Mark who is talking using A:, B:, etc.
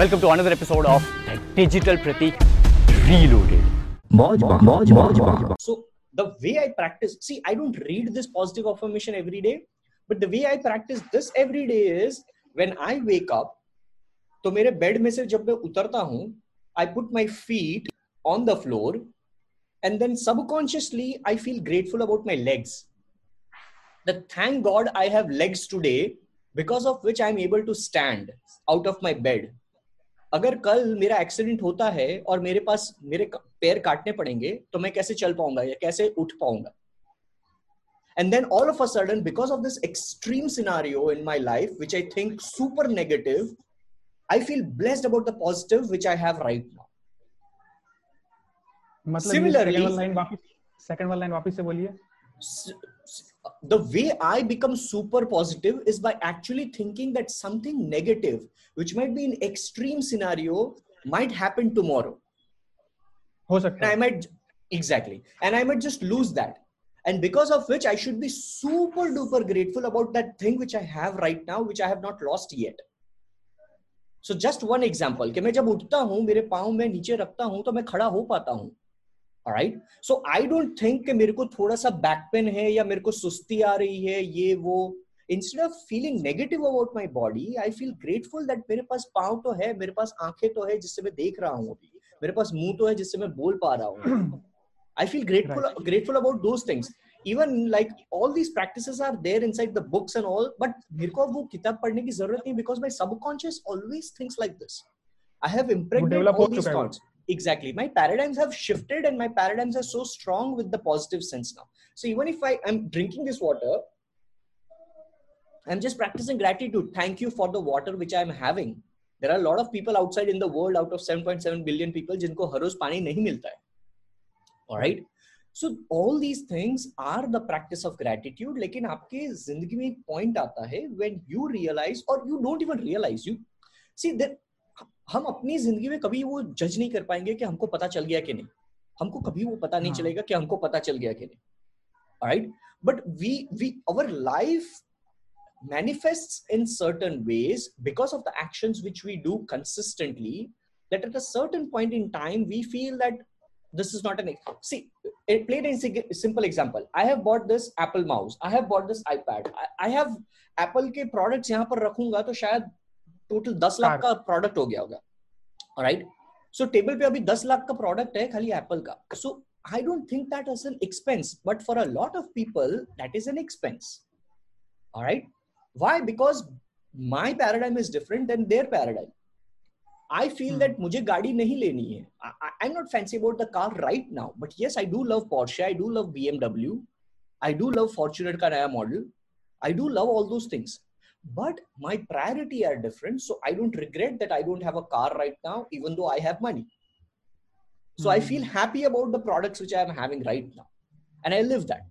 A: Welcome to another episode of Digital Pratik Reloaded.
B: So the way I practice, see, I don't read this positive affirmation every day, but the way I practice this every day is when I wake up, तो मेरे bed में से जब मैं उतरता हूं I put my feet on the floor and then subconsciously I feel grateful about my legs. That thank God I have legs today because of which I'm able to stand out of my bed. अगर कल मेरा accident होता है और मेरे पास मेरे पैर काटने पड़ेंगे तो मैं कैसे चल पाऊँगा या कैसे उठ पाऊँगा and then all of a sudden because of this extreme scenario in my life which i think super negative i feel blessed about the positive which i have right now
C: मतलब
B: Similarly-
C: सेकंड लाइन वापस second वाला line वापस से बोलिए
B: the way I become super positive is by actually thinking that something negative, which might be an extreme scenario, might happen tomorrow.
C: हो सकता
B: And I
C: है
B: might, exactly, and I might just lose that. And because of which I should be super duper grateful about that thing which I have right now, which I have not lost yet. So just one example, कि मैं जब उठता हूँ मेरे पाँव में नीचे रखता हूँ तो मैं खड़ा हो पाता हूँ right so I don't think कि मेरे को थोड़ा सा बैक पेन है या मेरे को सुस्ती आ रही है ये वो instead of feeling negative about my body I feel grateful that मेरे पास पाँव तो है मेरे पास आँखें तो है जिससे मैं देख रहा हूँ अभी मेरे पास मुँह तो है जिससे मैं बोल पा रहा हूँ I feel grateful
C: Right.
B: grateful about those things. Even like all these practices are there inside the books and all, but मेरे को वो किताब पढ़ने की ज़रूरत नहीं because my subconscious always thinks like this. I have impregnated
C: develop
B: all
C: हो
B: these
C: चुका है वो।
B: thoughts. Exactly. My paradigms have shifted and my paradigms are so strong with the positive sense now. So even if I am drinking this water, I'm just practicing gratitude. Thank you for the water which I'm having. There are a lot of people outside in the world out of 7.7 billion people जिनको हर रोज पानी नहीं मिलता है. All right. So all these things are the practice of gratitude. लेकिन आपके जिंदगी में एक point आता है when you realize or you don't even realize you see that हम अपनी ज़िंदगी में कभी वो जज नहीं कर पाएँगे कि हमको पता चल गया कि नहीं। हमको कभी वो पता नहीं
C: हाँ।
B: चलेगा कि हमको पता चल गया कि नहीं। Right but we we our life manifest in certain ways because of the action which we do consistently that at a certain point in time we feel that this is not an she played in simple example I have bought this Apple mouse I have bought this iPad I have Apple के products यहाँ पर रखूँगा तो शायद total दस लाख का product हो गया होगा। राइट सो टेबल पे अभी दस लाख का प्रोडक्ट है खाली एप्पल का। So I don't think that as an expense but for a lot of people that is an expense right why because my paradigm is different than their paradigm I feel that मुझे गाड़ी नहीं लेनी है। I am not fancy about the car right now but yes I do love Porsche I do love BMW I do love Fortuner का नया model I do love all those things but my priority are different so i don't regret that i don't have a car right now even though i have money. So i
C: Hmm.
B: feel happy about the products which i am having right now. And i live that